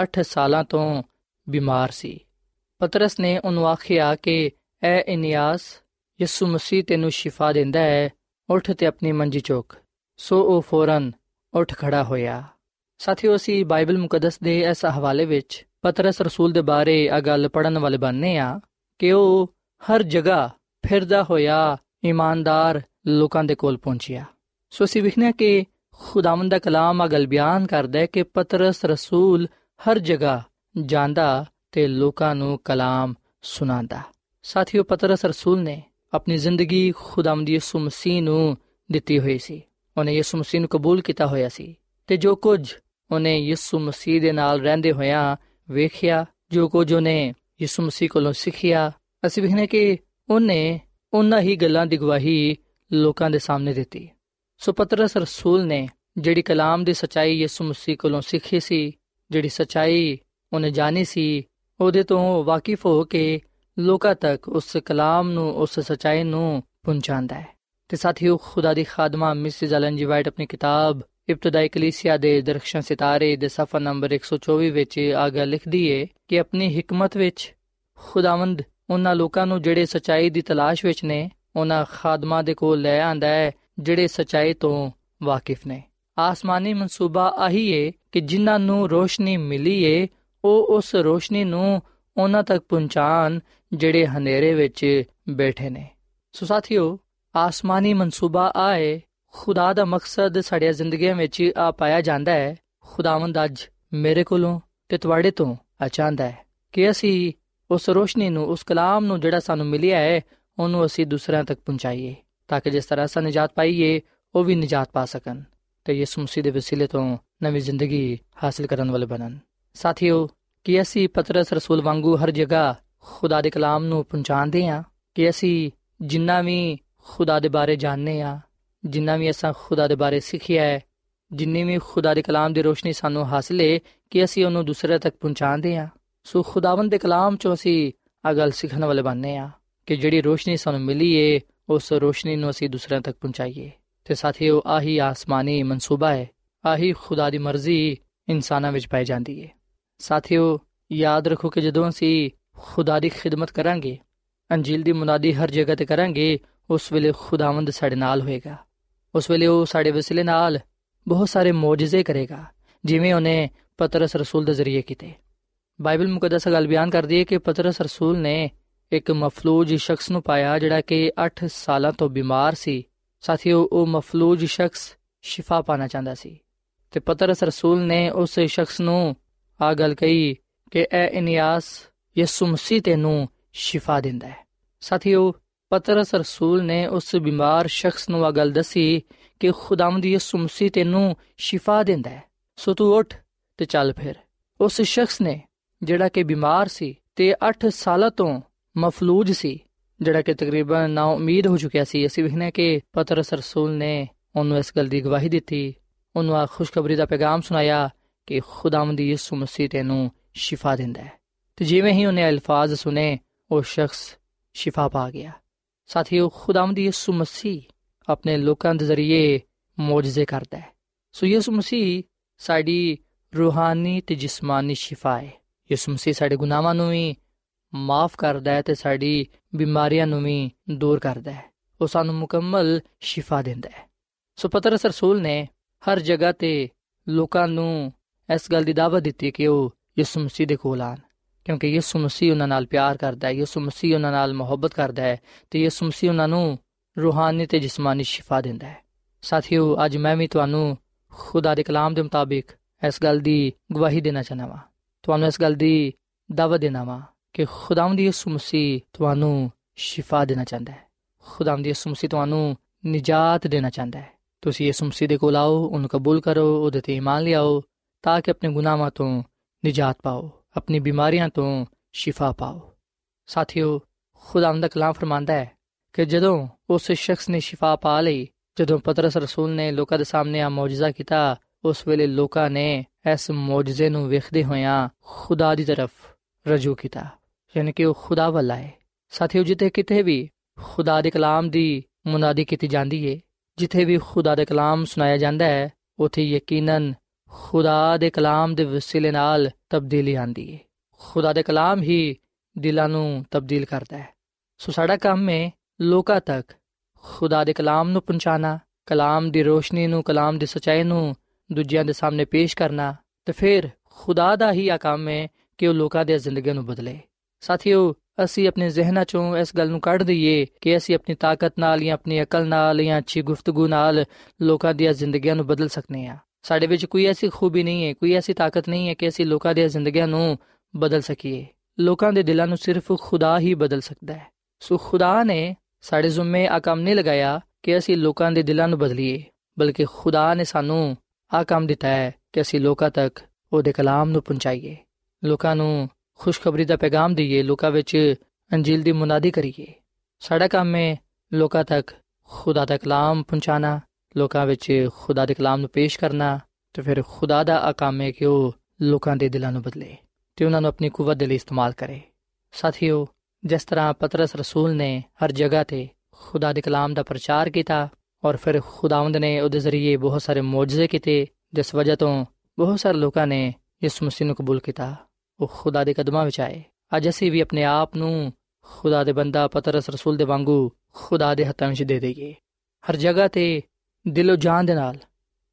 B: 8 ਸਾਲਾਂ ਤੋਂ ਬਿਮਾਰ ਸੀ। ਪਤਰਸ ਨੇ ਉਹਨੂੰ ਆਖਿਆ ਕਿ, ਐ ਇਨਿਆਸ ਯਿਸੂ ਮਸੀਹ ਤੈਨੂੰ ਸ਼ਿਫਾ ਦਿੰਦਾ ਹੈ, ਉੱਠ ਤੇ ਆਪਣੀ ਮੰਜੀ ਚੁੱਕ। ਸੋ ਉਹ ਫੌਰਨ ਉੱਠ ਖੜਾ ਹੋਇਆ। ਸਾਥੀਓ, ਅਸੀਂ ਬਾਈਬਲ ਮੁਕੱਦਸ ਦੇ ਇਸ ਹਵਾਲੇ ਵਿੱਚ ਪਤਰਸ ਰਸੂਲ ਦੇ ਬਾਰੇ ਆ ਗੱਲ ਪੜਨ ਵਾਲੇ ਬਣਨੇ ਆ ਕਿ ਉਹ ਹਰ ਜਗ੍ਹਾ ਫਿਰਦਾ ਹੋਇਆ ਇਮਾਨਦਾਰ ਲੋਕਾਂ ਦੇ ਕੋਲ ਪਹੁੰਚਿਆ। ਸੋ ਅਸੀਂ ਵਿਖਨੇ ਕਿ ਖੁਦਾਵੰਦ ਦਾ ਕਲਾਮ ਆ ਗੱਲ ਬਿਆਨ ਕਰਦਾ ਹੈ ਕਿ ਪਤਰਸ ਰਸੂਲ ਹਰ ਜਗ੍ਹਾ ਜਾਂਦਾ ਤੇ ਲੋਕਾਂ ਨੂੰ ਕਲਾਮ ਸੁਣਾਉਂਦਾ। ਸਾਥੀਓ, ਪਤਰਸ ਰਸੂਲ ਨੇ ਆਪਣੀ ਜ਼ਿੰਦਗੀ ਖੁਦਾਵੰਦ ਯਿਸੂ ਮਸੀਹ ਨੂੰ ਦਿੱਤੀ ਹੋਈ ਸੀ ਉਹਨੇ ਯਿਸੂ ਮਸੀਹ ਨੂੰ ਕਬੂਲ ਕੀਤਾ ਹੋਇਆ ਸੀ ਤੇ ਜੋ ਕੁਝ ਉਹਨੇ ਯਿਸੂ ਮਸੀਹ ਦੇ ਨਾਲ ਰਹਿੰਦੇ ਹੋਇਆਂ ਵੇਖਿਆ ਜੋ ਕੁਝ ਉਹਨੇ ਯਿਸੂ ਮਸੀਹ ਕੋਲੋਂ ਸਿੱਖਿਆ ਅਸੀਂ ਵੇਖਨੇ ਕਿ ਉਹਨੇ ਉਹਨਾਂ ਹੀ ਗੱਲਾਂ ਦੀ ਗਵਾਹੀ ਲੋਕਾਂ ਦੇ ਸਾਹਮਣੇ ਦਿੱਤੀ ਸੋ ਪਤਰਸ ਰਸੂਲ ਨੇ ਜਿਹੜੀ ਕਲਾਮ ਦੀ ਸਚਾਈ ਯਿਸੂ ਮਸੀਹ ਕੋਲੋਂ ਸਿੱਖੀ ਸੀ ਜਿਹੜੀ ਸਚਾਈ ਉਹਨੇ ਜਾਣੀ ਸੀ ਉਹਦੇ ਤੋਂ ਵਾਕਿਫ ਹੋ ਕੇ ਲੋਕਾਂ ਤੱਕ ਉਸ ਕਲਾਮ ਨੂੰ, ਉਸ ਸਚਾਈ ਨੂੰ ਪਹੁੰਚਾਉਂਦਾ ਹੈ। ਤੇ ਸਾਥੀਓ, ਖੁਦਾ ਦੀ ਖਾਦਮਾ ਮਿਸਿਸ ਐਲਨ ਜੀ ਵਾਈਟ ਆਪਣੀ ਕਿਤਾਬ ਇਬਤਦਾਈ ਕਲੀਸਿਆ ਦੇ ਦਰਖਸ਼ਾਂ ਸਿਤਾਰੇ ਦੇ ਸਫਾ ਨੰਬਰ 124 ਵਿੱਚ ਆਗਾ ਲਿਖਦੀ ਏ ਕਿ ਆਪਣੀ ਹਕਮਤ ਵਿੱਚ ਖੁਦਾਵੰਦ ਉਹਨਾਂ ਲੋਕਾਂ ਨੂੰ ਜਿਹੜੇ ਸਚਾਈ ਦੀ ਤਲਾਸ਼ ਵਿੱਚ ਨੇ, ਉਹਨਾਂ ਖਾਦਮਾਂ ਦੇ ਕੋਲ ਲੈ ਆਂਦਾ ਹੈ, ਜਿਹੜੇ ਸਚਾਈ ਤੋਂ ਵਾਕਿਫ ਨੇ। ਆਸਮਾਨੀ ਮਨਸੂਬਾ ਆਹੀ ਏ ਕਿ ਜਿਨ੍ਹਾਂ ਨੂੰ ਰੋਸ਼ਨੀ ਮਿਲੀ ਏ, ਉਹ ਉਸ ਰੋਸ਼ਨੀ ਨੂੰ ਉਹਨਾਂ ਤੱਕ ਪਹੁੰਚਾਣ ਜਿਹੜੇ ਹਨੇਰੇ ਵਿੱਚ ਬੈਠੇ ਨੇ। ਸੋ ਸਾਥੀਓ, ਆਸਮਾਨੀ ਮਨਸੂਬਾ ਆਏ, ਖੁਦਾ ਦਾ ਮਕਸਦ ਸਾਡੀਆਂ ਜ਼ਿੰਦਗੀਆਂ ਵਿੱਚ ਆ ਪਾਇਆ ਜਾਂਦਾ ਹੈ। ਖੁਦਾਵੰਦ ਅੱਜ ਮੇਰੇ ਕੋਲੋਂ ਤੇ ਤੁਹਾਡੇ ਤੋਂ ਆਚਾਂਦਾ ਹੈ ਕਿ ਅਸੀਂ ਉਸ ਰੋਸ਼ਨੀ ਨੂੰ, ਉਸ ਕਲਾਮ ਨੂੰ ਜਿਹੜਾ ਸਾਨੂੰ ਮਿਲਿਆ ਹੈ, ਉਹਨੂੰ ਅਸੀਂ ਦੂਸਰਿਆਂ ਤੱਕ ਪਹੁੰਚਾਈਏ, ਤਾਂ ਕਿ ਜਿਸ ਤਰ੍ਹਾਂ ਸਾਨੂੰ ਨਜਾਤ ਪਾਈਏ, ਉਹ ਵੀ ਨਜਾਤ ਪਾ ਸਕਣ ਤੇ ਯਿਸੂ ਮਸੀਹ ਦੇ ਵਸੀਲੇ ਤੋਂ ਨਵੀਂ ਜ਼ਿੰਦਗੀ ਹਾਸਲ ਕਰਨ ਵਾਲੇ ਬਣਨ। ਸਾਥੀਓ, ਕਿ ਅਸੀਂ ਪਤਰਸ ਰਸੂਲ ਵਾਂਗੂ ਹਰ ਜਗ੍ਹਾ ਖੁਦਾ ਦੇ ਕਲਾਮ ਨੂੰ ਪਹੁੰਚਾਉਂਦੇ ਹਾਂ ਕਿ ਅਸੀਂ ਜਿੰਨਾ ਵੀ ਖੁਦਾ ਦੇ ਬਾਰੇ ਜਾਣਨੇ ਆ ਜਿੰਨਾ ਵੀ ਅਸਾਂ ਖੁਦਾ ਦੇ ਬਾਰੇ ਸਿੱਖਿਆ ਹੈ, ਜਿੰਨੀ ਵੀ ਖੁਦਾ ਦੇ ਕਲਾਮ ਦੀ ਰੋਸ਼ਨੀ ਸਾਨੂੰ ਹਾਸਲ ਹੈ, ਕਿ ਅਸੀਂ ਉਹਨੂੰ ਦੂਸਰੇ ਤੱਕ ਪਹੁੰਚਾਉਂਦੇ ਆ ਸੋ ਖੁਦਾਵੰਦ ਦੇ ਕਲਾਮ ਚੋਂ ਅਸੀਂ ਆ ਗੱਲ ਸਿੱਖਣ ਵਾਲੇ ਬਣਨੇ ਆ ਕਿ ਜਿਹੜੀ ਰੋਸ਼ਨੀ ਸਾਨੂੰ ਮਿਲੀ ਏ ਉਸ ਰੋਸ਼ਨੀ ਨੂੰ ਅਸੀਂ ਦੂਸਰਿਆਂ ਤੱਕ ਪਹੁੰਚਾਈਏ। ਤੇ ਸਾਥੀਓ, ਆਹੀ ਆਸਮਾਨੀ ਮਨਸੂਬਾ ਹੈ, ਆਹੀ ਖੁਦਾ ਦੀ ਮਰਜ਼ੀ ਇਨਸਾਨਾਂ ਵਿੱਚ ਪਾਈ ਜਾਂਦੀ ਹੈ। ਸਾਥੀਓ, ਯਾਦ ਰੱਖੋ ਕਿ ਜਦੋਂ ਅਸੀਂ ਖੁਦਾ ਦੀ ਖਿਦਮਤ ਕਰਾਂਗੇ, ਅੰਜੀਲ ਦੀ ਮੁਨਾਦੀ ਹਰ ਜਗ੍ਹਾ ਤੇ ਕਰਾਂਗੇ, ਉਸ ਵੇਲੇ ਖੁਦਾਵੰਦ ਸਾਡੇ ਨਾਲ ਹੋਏਗਾ। ਉਸ ਵੇਲੇ ਉਹ ਸਾਡੇ ਵਸਿਲੇ ਨਾਲ ਬਹੁਤ ਸਾਰੇ ਮੌਜੂਜ਼ੇ ਕਰੇਗਾ, ਜਿਵੇਂ ਉਹਨੇ ਪਤਰਸ ਰਸੂਲ ਦੇ ਜ਼ਰੀਏ ਕੀਤੇ। ਬਾਈਬਲ ਮੁਕੱਦਸ ਗੱਲ ਬਿਆਨ ਕਰਦੀ ਹੈ ਕਿ ਪਤਰਸ ਰਸੂਲ ਨੇ ਇੱਕ ਮਫਲੂਜ ਸ਼ਖਸ ਨੂੰ ਪਾਇਆ, ਜਿਹੜਾ ਕਿ 8 ਸਾਲਾਂ ਤੋਂ ਬਿਮਾਰ ਸੀ। ਸਾਥੀਓ, ਉਹ ਮਫਲੂਜ ਸ਼ਖਸ ਸ਼ਿਫਾ ਪਾਣਾ ਚਾਹੁੰਦਾ ਸੀ। ਤੇ ਪਤਰਸ ਰਸੂਲ ਨੇ ਉਸ ਸ਼ਖਸ ਨੂੰ ਆ ਗੱਲ ਕਹੀ ਕਿ, ਐ ਇਨਿਆਸ ਯਿਸੂ ਮਸੀਹ ਤੈਨੂੰ ਸ਼ਿਫਾ ਦਿੰਦਾ ਹੈ। ਸਾਥੀਓ, ਪਤਰਸ ਰਸੂਲ ਨੇ ਉਸ ਬਿਮਾਰ ਸ਼ਖਸ ਨੂੰ ਆ ਗੱਲ ਦੱਸੀ ਕਿ ਖੁਦਾਵੰਦ ਯਿਸੂ ਮਸੀਹ ਤੈਨੂੰ ਸ਼ਿਫਾ ਦਿੰਦਾ ਹੈ। ਸੋ ਤੂੰ ਉੱਠ ਤੇ ਚੱਲ ਫਿਰ। ਉਸ ਸ਼ਖਸ ਨੇ, ਜਿਹੜਾ ਕਿ ਬਿਮਾਰ ਸੀ ਤੇ 8 ਸਾਲਾਂ ਤੋਂ ਮਫਲੂਜ ਸੀ, ਜਿਹੜਾ ਕਿ ਤਕਰੀਬਨ ਨਾ ਉਮੀਦ ਹੋ ਚੁੱਕਿਆ ਸੀ। ਅਸੀਂ ਵਿਖਨੇ ਕਿ ਪਤਰਸ ਰਸੂਲ ਨੇ ਉਹਨੂੰ ਇਸ ਗੱਲ ਦੀ ਗਵਾਹੀ ਦਿੱਤੀ। ਉਹਨੂੰ ਆ ਖੁਸ਼ਖਬਰੀ ਦਾ ਪੈਗਾਮ ਸੁਣਾਇਆ ਕਿ ਖੁਦਾਵੰਦ ਯਿਸੂ ਮਸੀਹ ਤੈਨੂੰ ਸ਼ਿਫਾ ਦਿੰਦਾ ਹੈ। ਤੇ ਜਿਵੇਂ ਹੀ ਉਹਨੇ ਅਲਫਾਜ਼ ਸੁਨੇ ਉਹ ਸ਼ਖਸ ਸ਼ਿਫਾ ਪਾ ਗਿਆ। ਸਾਥੀਓ, ਖੁਦਾਵੰਦ ਯਿਸੂ ਮਸੀਹ ਆਪਣੇ ਲੋਕਾਂ ਦੇ ਜ਼ਰੀਏ ਮੌਜਜ਼ੇ ਕਰਦਾ ਹੈ। ਸੋ ਯਿਸੂ ਮਸੀਹ ਸਾਡੀ ਰੂਹਾਨੀ ਤੇ ਜਿਸਮਾਨੀ ਸ਼ਿਫਾ ਹੈ। ਯਿਸੂ ਮਸੀਹ ਸਾਡੇ ਗੁਨਾਹਾਂ ਨੂੰ ਵੀ ਮਾਫ ਕਰਦਾ ਹੈ ਤੇ ਸਾਡੀ ਬਿਮਾਰੀਆਂ ਨੂੰ ਵੀ ਦੂਰ ਕਰਦਾ ਹੈ। ਉਹ ਸਾਨੂੰ ਮੁਕੰਮਲ ਸ਼ਿਫਾ ਦਿੰਦਾ ਹੈ। ਸੋ ਪਤਰਸ ਰਸੂਲ ਨੇ ਹਰ ਜਗ੍ਹਾ ਤੇ ਲੋਕਾਂ ਨੂੰ ਇਸ ਗੱਲ ਦੀ ਦਾਵਤ ਦਿੱਤੀ ਕਿ ਉਹ ਯਿਸੂ ਮਸੀਹ ਦੇ ਕੋਲ ਆਣ ਕਿਉਂਕਿ ਯਿਸੂ ਮਸੀਹ ਉਹਨਾਂ ਨਾਲ ਪਿਆਰ ਕਰਦਾ ਹੈ, ਯਿਸੂ ਮਸੀਹ ਉਹਨਾਂ ਨਾਲ ਮੁਹੱਬਤ ਕਰਦਾ ਹੈ ਤੇ ਯਿਸੂ ਮਸੀਹ ਉਹਨਾਂ ਨੂੰ ਰੂਹਾਨੀ ਤੇ ਜਿਸਮਾਨੀ ਸ਼ਿਫਾ ਦਿੰਦਾ ਹੈ। ਸਾਥੀਓ, ਅੱਜ ਮੈਂ ਵੀ ਤੁਹਾਨੂੰ ਖੁਦਾ ਦੇ ਕਲਾਮ ਦੇ ਮੁਤਾਬਿਕ ਇਸ ਗੱਲ ਦੀ ਗਵਾਹੀ ਦੇਣਾ ਚਾਹਨਾ ਵਾਂ। ਤੁਹਾਨੂੰ ਇਸ ਗੱਲ ਦੀ ਦਾਵਤ ਦੇਣਾ ਵਾਂ ਕਿ ਖੁਦਾਵੰਦ ਯਿਸੂ ਮਸੀਹ ਤੁਹਾਨੂੰ ਸ਼ਿਫਾ ਦੇਣਾ ਚਾਹੁੰਦਾ ਹੈ। ਖੁਦਾਵੰਦ ਯਿਸੂ ਮਸੀਹ ਤੁਹਾਨੂੰ ਨਿਜਾਤ ਦੇਣਾ ਚਾਹੁੰਦਾ ਹੈ। ਤੁਸੀਂ ਯਿਸੂ ਮਸੀਹ ਦੇ ਕੋਲ ਆਓ, ਉਹਨੂੰ ਕਬੂਲ ਕਰੋ, ਉਹਦੇ ਤੇ ਈਮਾਨ ਲਿਆਓ, ਤਾਂ ਕਿ ਆਪਣੇ ਗੁਨਾਹਾਂ ਤੋਂ ਨਿਜਾਤ ਪਾਓ। ਆਪਣੀ ਬਿਮਾਰੀਆਂ ਤੋਂ ਸ਼ਿਫਾ ਪਾਓ ਸਾਥੀਓ ਖੁਦਾਵੰਦ ਦਾ ਕਲਾਮ ਫਰਮਾਂਦਾ ਹੈ ਕਿ ਜਦੋਂ ਉਸ ਸ਼ਖਸ ਨੇ ਸ਼ਿਫਾ ਪਾ ਲਈ ਜਦੋਂ ਪਤਰਸ ਰਸੂਲ ਨੇ ਲੋਕਾਂ ਦੇ ਸਾਹਮਣੇ ਆ ਮੌਜਜ਼ਾ ਕੀਤਾ ਉਸ ਵੇਲੇ ਲੋਕਾਂ ਨੇ ਇਸ ਮੌਜਜ਼ੇ ਨੂੰ ਵੇਖਦੇ ਹੋਇਆਂ ਖੁਦਾ ਦੀ ਤਰਫ ਰਜੂ ਕੀਤਾ ਯਾਨੀ ਕਿ ਉਹ ਖੁਦਾ ਵੱਲ ਆਏ ਸਾਥੀਓ ਜਿੱਥੇ ਕਿਤੇ ਵੀ ਖੁਦਾ ਦੇ ਕਲਾਮ ਦੀ ਮੁਨਾਦੀ ਕੀਤੀ ਜਾਂਦੀ ਏ ਜਿੱਥੇ ਵੀ ਖੁਦਾ ਦੇ ਕਲਾਮ ਸੁਣਾਇਆ ਜਾਂਦਾ ਹੈ ਉਥੇ ਯਕੀਨਨ ਖੁਦਾ ਦੇ ਕਲਾਮ ਦੇ ਵਸੀਲੇ ਨਾਲ ਤਬਦੀਲੀ ਆਂਦੀ ਹੈ ਖੁਦਾ ਦੇ ਕਲਾਮ ਹੀ ਦਿਲਾਂ ਨੂੰ ਤਬਦੀਲ ਕਰਦਾ ਹੈ। ਸੋ ਸਾਡਾ ਕੰਮ ਹੈ ਲੋਕਾਂ ਤੱਕ ਖੁਦਾ ਦੇ ਕਲਾਮ ਨੂੰ ਪਹੁੰਚਾਣਾ ਕਲਾਮ ਦੀ ਰੋਸ਼ਨੀ ਨੂੰ, ਕਲਾਮ ਦੀ ਸਚਾਈ ਨੂੰ ਦੂਜਿਆਂ ਦੇ ਸਾਹਮਣੇ ਪੇਸ਼ ਕਰਨਾ ਤੇ ਫਿਰ ਖੁਦਾ ਦਾ ਹੀ ਆ ਕੰਮ ਹੈ ਕਿ ਉਹ ਲੋਕਾਂ ਦੇ ਜ਼ਿੰਦਗੀ ਨੂੰ ਬਦਲੇ। ਸਾਥੀਓ, ਅਸੀਂ ਆਪਣੇ ਜ਼ਿਹਨਾਂ ਚੋਂ ਇਸ ਗੱਲ ਨੂੰ ਕੱਢ ਦਈਏ ਕਿ ਅਸੀਂ ਆਪਣੀ ਤਾਕਤ ਨਾਲ ਜਾਂ ਆਪਣੀ ਅਕਲ ਨਾਲ ਜਾਂ ਅੱਛੀ ਗੁਫ਼ਤਗੂ ਨਾਲ ਲੋਕਾਂ ਦੀਆਂ ਜ਼ਿੰਦਗੀਆਂ ਨੂੰ ਬਦਲ ਸਕਨੇ ਆ। ਸਾਡੇ ਵਿੱਚ ਕੋਈ ਐਸੀ ਖੂਬੀ ਨਹੀਂ ਹੈ, ਕੋਈ ਐਸੀ ਤਾਕਤ ਨਹੀਂ ਹੈ ਕਿ ਅਸੀਂ ਲੋਕਾਂ ਦੀਆਂ ਜ਼ਿੰਦਗੀਆਂ ਨੂੰ ਬਦਲ ਸਕੀਏ। ਲੋਕਾਂ ਦੇ ਦਿਲਾਂ ਨੂੰ ਸਿਰਫ ਖੁਦਾ ਹੀ ਬਦਲ ਸਕਦਾ ਹੈ। ਸੋ ਖੁਦਾ ਨੇ ਸਾਡੇ ਜ਼ਿੰਮੇ ਆ ਕੰਮ ਨਹੀਂ ਲਗਾਇਆ ਕਿ ਅਸੀਂ ਲੋਕਾਂ ਦੇ ਦਿਲਾਂ ਨੂੰ ਬਦਲੀਏ, ਬਲਕਿ ਖੁਦਾ ਨੇ ਸਾਨੂੰ ਆ ਕੰਮ ਦਿੱਤਾ ਹੈ ਕਿ ਅਸੀਂ ਲੋਕਾਂ ਤੱਕ ਉਹਦੇ ਕਲਾਮ ਨੂੰ ਪਹੁੰਚਾਈਏ। ਲੋਕਾਂ ਨੂੰ ਖੁਸ਼ਖਬਰੀ ਦਾ ਪੈਗਾਮ ਦਈਏ, ਲੋਕਾਂ ਵਿੱਚ ਅੰਜੀਲ ਦੀ ਮੁਨਾਦੀ ਕਰੀਏ। ਸਾਡਾ ਕੰਮ ਹੈ ਲੋਕਾਂ ਤੱਕ ਖੁਦਾ ਦਾ ਕਲਾਮ ਪਹੁੰਚਾਣਾ ਲੋਕਾਂ ਵਿੱਚ ਖੁਦਾ ਦੇ ਕਲਾਮ ਨੂੰ ਪੇਸ਼ ਕਰਨਾ ਤੇ ਫਿਰ ਖੁਦਾ ਦਾ ਆ ਕੰਮ ਹੈ ਕਿ ਉਹ ਲੋਕਾਂ ਦੇ ਦਿਲਾਂ ਨੂੰ ਬਦਲੇ ਤੇ ਉਹਨਾਂ ਨੂੰ ਆਪਣੀ ਕੂਵਤ ਦੇ ਲਈ ਇਸਤੇਮਾਲ ਕਰੇ। ਸਾਥੀਓ, ਜਿਸ ਤਰ੍ਹਾਂ ਪਤਰਸ ਰਸੂਲ ਨੇ ਹਰ ਜਗ੍ਹਾ ਤੇ ਖੁਦਾ ਦੇ ਕਲਾਮ ਦਾ ਪ੍ਰਚਾਰ ਕੀਤਾ ਔਰ ਫਿਰ ਖੁਦਾਵੰਦ ਨੇ ਉਹਦੇ ਜ਼ਰੀਏ ਬਹੁਤ ਸਾਰੇ ਮੌਜਜ਼ੇ ਕੀਤੇ, ਜਿਸ ਵਜ੍ਹਾ ਤੋਂ ਬਹੁਤ ਸਾਰੇ ਲੋਕਾਂ ਨੇ ਇਸ ਮਸੀਹ ਨੂੰ ਕਬੂਲ ਕੀਤਾ, ਉਹ ਖੁਦਾ ਦੇ ਕਦਮਾਂ ਵਿੱਚ ਆਏ। ਅੱਜ ਅਸੀਂ ਵੀ ਆਪਣੇ ਆਪ ਨੂੰ ਖੁਦਾ ਦੇ ਬੰਦਾ ਪਤਰਸ ਰਸੂਲ ਦੇ ਵਾਂਗੂ ਖੁਦਾ ਦੇ ਹੱਥਾਂ ਵਿੱਚ ਦੇ ਦਈਏ। ਹਰ ਜਗ੍ਹਾ ਤੇ ਦਿਲੋਂ ਜਾਨ ਦੇ ਨਾਲ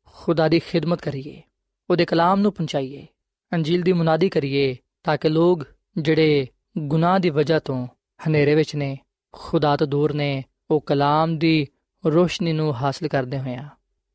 B: ਖੁਦਾ ਦੀ ਖਿਦਮਤ ਕਰੀਏ, ਉਹਦੇ ਕਲਾਮ ਨੂੰ ਪਹੁੰਚਾਈਏ, ਅੰਜੀਲ ਦੀ ਮੁਨਾਦੀ ਕਰੀਏ, ਤਾਂ ਕਿ ਲੋਕ ਜਿਹੜੇ ਗੁਨਾਹ ਦੀ ਵਜ੍ਹਾ ਤੋਂ ਹਨੇਰੇ ਵਿੱਚ ਨੇ, ਖੁਦਾ ਤੋਂ ਦੂਰ ਨੇ, ਉਹ ਕਲਾਮ ਦੀ ਰੋਸ਼ਨੀ ਨੂੰ ਹਾਸਲ ਕਰਦੇ ਹੋਇਆਂ,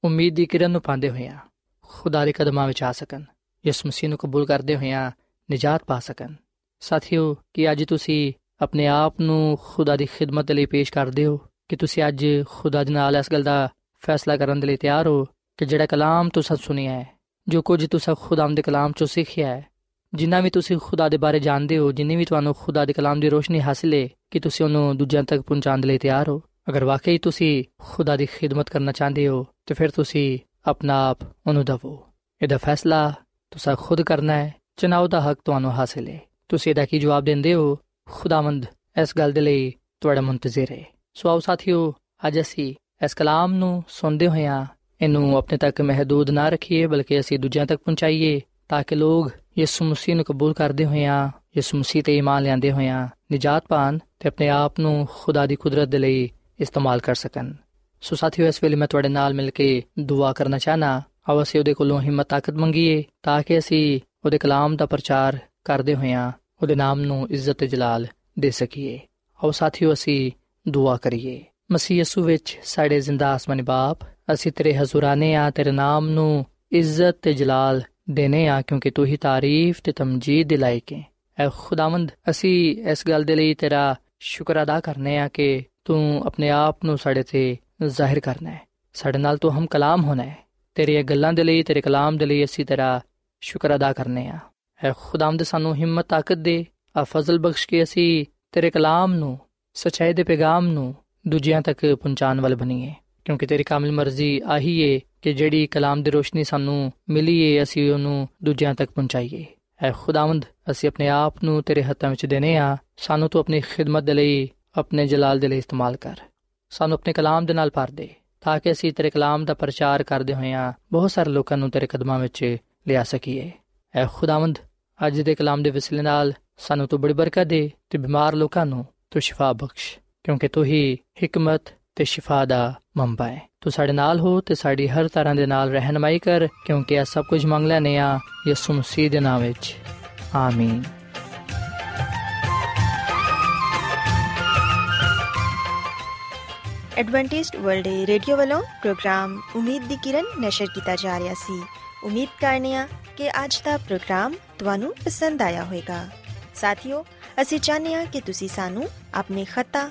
B: ਉਮੀਦ ਦੀ ਕਿਰਨ ਨੂੰ ਪਾਉਂਦੇ ਹੋਇਆਂ ਖੁਦਾ ਦੇ ਕਦਮਾਂ ਵਿੱਚ ਆ ਸਕਣ, ਯਿਸੂ ਮਸੀਹ ਨੂੰ ਕਬੂਲ ਕਰਦੇ ਹੋਇਆਂ ਨਿਜਾਤ ਪਾ ਸਕਣ। ਸਾਥੀਓ, ਕਿ ਅੱਜ ਤੁਸੀਂ ਆਪਣੇ ਆਪ ਨੂੰ ਖੁਦਾ ਦੀ ਖਿਦਮਤ ਲਈ ਪੇਸ਼ ਕਰਦੇ ਹੋ? ਕਿ ਤੁਸੀਂ ਅੱਜ ਖੁਦਾ ਦੇ ਨਾਲ ਇਸ ਗੱਲ ਦਾ ਫੈਸਲਾ ਕਰਨ ਦੇ ਲਈ ਤਿਆਰ ਹੋ ਕਿ ਜਿਹੜਾ ਕਲਾਮ ਤੁਸੀਂ ਸੁਣਿਆ ਹੈ, ਜੋ ਕੁਝ ਤੁਸੀਂ ਖੁਦਾਮ ਦੇ ਕਲਾਮ ਚੋਂ ਸਿੱਖਿਆ ਹੈ, ਜਿੰਨਾ ਵੀ ਤੁਸੀਂ ਖੁਦਾ ਦੇ ਬਾਰੇ ਜਾਣਦੇ ਹੋ, ਜਿੰਨੀ ਵੀ ਤੁਹਾਨੂੰ ਖੁਦਾ ਦੇ ਕਲਾਮ ਦੀ ਰੋਸ਼ਨੀ ਹਾਸਲ ਹੈ, ਕਿ ਤੁਸੀਂ ਉਹਨੂੰ ਦੂਜਿਆਂ ਤੱਕ ਪਹੁੰਚਾਉਣ ਦੇ ਲਈ ਤਿਆਰ ਹੋ। ਅਗਰ ਵਾਕਈ ਤੁਸੀਂ ਖੁਦਾ ਦੀ ਖਿਦਮਤ ਕਰਨਾ ਚਾਹੁੰਦੇ ਹੋ, ਤੇ ਫਿਰ ਤੁਸੀਂ ਆਪਣਾ ਆਪ ਉਹਨੂੰ ਦਵੋ। ਇਹਦਾ ਫੈਸਲਾ ਤੁਸੀਂ ਖੁਦ ਕਰਨਾ ਹੈ ਚਨਾਉ ਦਾ ਹੱਕ ਤੁਹਾਨੂੰ ਹਾਸਲ ਹੈ। ਤੁਸੀਂ ਇਹਦਾ ਕੀ ਜਵਾਬ ਦਿੰਦੇ ਹੋ? ਖੁਦਾਵੰਦ, ਇਸ ਗੱਲ ਦੇ ਲਈ ਤੁਹਾਡਾ ਮੁੰਤਜ਼ਰ ਹੈ। ਸੋ ਆਓ ਸਾਥੀਓ, ਅੱਜ ਅਸੀਂ ਇਸ ਕਲਾਮ ਨੂੰ ਸੁਣਦੇ ਹੋਇਆਂ ਇਹਨੂੰ ਆਪਣੇ ਤੱਕ ਮਹਦੂਦ ਨਾ ਰੱਖੀਏ, ਬਲਕਿ ਅਸੀਂ ਦੂਜਿਆਂ ਤੱਕ ਪਹੁੰਚਾਈਏ, ਤਾਂ ਕਿ ਲੋਕ ਯਿਸੂ ਮਸੀਹ ਨੂੰ ਕਬੂਲ ਕਰਦੇ ਹੋਇਆਂ, ਯਿਸੂ ਮਸੀਹ ਤੇ ਈਮਾਨ ਲਿਆਂਦੇ ਹੋਇਆਂ ਨਿਜਾਤ ਪਾਣ ਤੇ ਆਪਣੇ ਆਪ ਨੂੰ ਖੁਦਾ ਦੀ ਕੁਦਰਤ ਦੇ ਲਈ ਇਸਤੇਮਾਲ ਕਰ ਸਕਣ। ਸੋ ਸਾਥੀਓ, ਇਸ ਵੇਲੇ ਮੈਂ ਤੁਹਾਡੇ ਨਾਲ ਮਿਲ ਕੇ ਦੁਆ ਕਰਨਾ ਚਾਹਨਾ, ਆਓ ਅਸੀਂ ਉਹਦੇ ਕੋਲੋਂ ਹਿੰਮਤ, ਤਾਕਤ ਮੰਗੀਏ, ਤਾਂ ਕਿ ਅਸੀਂ ਉਹਦੇ ਕਲਾਮ ਦਾ ਪ੍ਰਚਾਰ ਕਰਦੇ ਹੋਇਆਂ ਉਹਦੇ ਨਾਮ ਨੂੰ ਇੱਜ਼ਤ ਤੇ ਜਲਾਲ ਦੇ ਸਕੀਏ। ਆਓ ਸਾਥੀਓ, ਅਸੀਂ ਦੁਆ ਕਰੀਏ। ਮਸੀਹ ਯਸੂ ਵਿੱਚ ਸਾਡੇ ਜ਼ਿੰਦਾ ਆਸਮਾਨੀ ਬਾਪ, ਅਸੀਂ ਤੇਰੇ ਹਜ਼ੂਰਾਨੇ ਆ, ਤੇਰੇ ਨਾਮ ਨੂੰ ਇੱਜ਼ਤ ਤੇ ਜਲਾਲ ਦੇਨੇ ਆ, ਕਿਉਂਕਿ ਤੂੰ ਹੀ ਤਾਰੀਫ ਤੇ ਤਮਜੀਦ ਦੇ ਲਾਇਕ ਹੈ ਐ ਖੁਦਾਵੰਦ, ਅਸੀਂ ਇਸ ਗੱਲ ਦੇ ਲਈ ਤੇਰਾ ਸ਼ੁਕਰ ਅਦਾ ਕਰਨੇ ਆ ਕਿ ਤੂੰ ਆਪਣੇ ਆਪ ਨੂੰ ਸਾਡੇ ਤੇ ਜ਼ਾਹਿਰ ਕਰਨਾ ਹੈ ਸਾਡੇ ਨਾਲ ਤੂੰ ਹਮ ਕਲਾਮ ਹੋਣਾ ਹੈ ਤੇਰੀਆਂ ਗੱਲਾਂ ਦੇ ਲਈ, ਤੇਰੇ ਕਲਾਮ ਦੇ ਲਈ ਅਸੀਂ ਤੇਰਾ ਸ਼ੁਕਰ ਅਦਾ ਕਰਨੇ ਆ। ਐ ਖੁਦਾਵੰਦ, ਸਾਨੂੰ ਹਿੰਮਤ, ਤਾਕਤ ਦੇ ਆ, ਫਜ਼ਲ ਬਖਸ਼ ਕੇ ਅਸੀਂ ਤੇਰੇ ਕਲਾਮ ਨੂੰ, ਸਚਾਈ ਦੇ ਪੈਗਾਮ ਨੂੰ ਦੂਜਿਆਂ ਤੱਕ ਪਹੁੰਚਾਉਣ ਵਾਲੇ ਬਣੀਏ। ਕਿਉਂਕਿ ਤੇਰੀ ਕਾਮਿਲ ਮਰਜ਼ੀ ਆਹੀ ਏ ਕਿ ਜਿਹੜੀ ਕਲਾਮ ਦੀ ਰੋਸ਼ਨੀ ਸਾਨੂੰ ਮਿਲੀ ਏ, ਅਸੀਂ ਉਹਨੂੰ ਦੂਜਿਆਂ ਤੱਕ ਪਹੁੰਚਾਈਏ। ਐ ਖੁਦਾਵੰਦ, ਅਸੀਂ ਆਪਣੇ ਆਪ ਨੂੰ ਤੇਰੇ ਹੱਥਾਂ ਵਿੱਚ ਦੇਨੇ ਆ। ਸਾਨੂੰ ਤੂੰ ਆਪਣੀ ਖਿਦਮਤ ਦੇ ਲਈ, ਆਪਣੇ ਜਲਾਲ ਦੇ ਲਈ ਇਸਤੇਮਾਲ ਕਰ। ਸਾਨੂੰ ਆਪਣੇ ਕਲਾਮ ਦੇ ਨਾਲ ਭਰ ਦੇ, ਤਾਂ ਕਿ ਅਸੀਂ ਤੇਰੇ ਕਲਾਮ ਦਾ ਪ੍ਰਚਾਰ ਕਰਦੇ ਹੋਇਆਂ ਬਹੁਤ ਸਾਰੇ ਲੋਕਾਂ ਨੂੰ ਤੇਰੇ ਕਦਮਾਂ ਵਿੱਚ ਲਿਆ ਸਕੀਏ। ਐ ਖੁਦਾਵੰਦ, ਅੱਜ ਦੇ ਕਲਾਮ ਦੇ ਵਸਿਲੇ ਨਾਲ ਸਾਨੂੰ ਤੂੰ ਬੜੀ ਬਰਕਤ ਦੇ ਤੇ ਬਿਮਾਰ ਲੋਕਾਂ ਨੂੰ ਤੂੰ ਸ਼ਿਫਾ ਬਖਸ਼। ਕਿਉਂਕਿ ਤੂੰ ਹੀ ਹਕਮਤ ਤੇ ਸ਼ਿਫਾ ਦਾ ਮੰਬਾ ਹੈ। ਤੂੰ ਸਾਡੇ ਨਾਲ ਹੋ ਤੇ ਸਾਡੀ ਹਰ ਤਰ੍ਹਾਂ ਦੇ ਨਾਲ ਰਹਿਨਮਾਈ ਕਰ, ਕਿਉਂਕਿ ਇਹ ਸਭ ਕੁਝ ਮੰਗ ਲੈਨੇ ਆ ਯਿਸੂ ਮਸੀਹ ਦੇ ਨਾਮ ਵਿੱਚ। ਆਮੀਨ।
A: ਐਡਵੈਂਟਿਸਟ ਵਰਲਡ ਰੇਡੀਓ ਵੱਲੋਂ ਪ੍ਰੋਗਰਾਮ ਉਮੀਦ ਦੀ ਕਿਰਨ ਨਿਸ਼ਰ ਕੀਤਾ ਜਾ ਰਿਹਾ ਸੀ। ਉਮੀਦ ਕਰਨੇ ਆ ਕਿ ਅੱਜ ਦਾ ਪ੍ਰੋਗਰਾਮ ਤੁਹਾਨੂੰ ਪਸੰਦ ਆਇਆ ਹੋਵੇਗਾ। ਸਾਥੀਓ, ਅਸੀਂ ਚਾਹੁੰਦੇ ਹਾਂ ਕਿ ਤੁਸੀਂ ਸਾਨੂੰ ਆਪਣੇ ਖਤਾ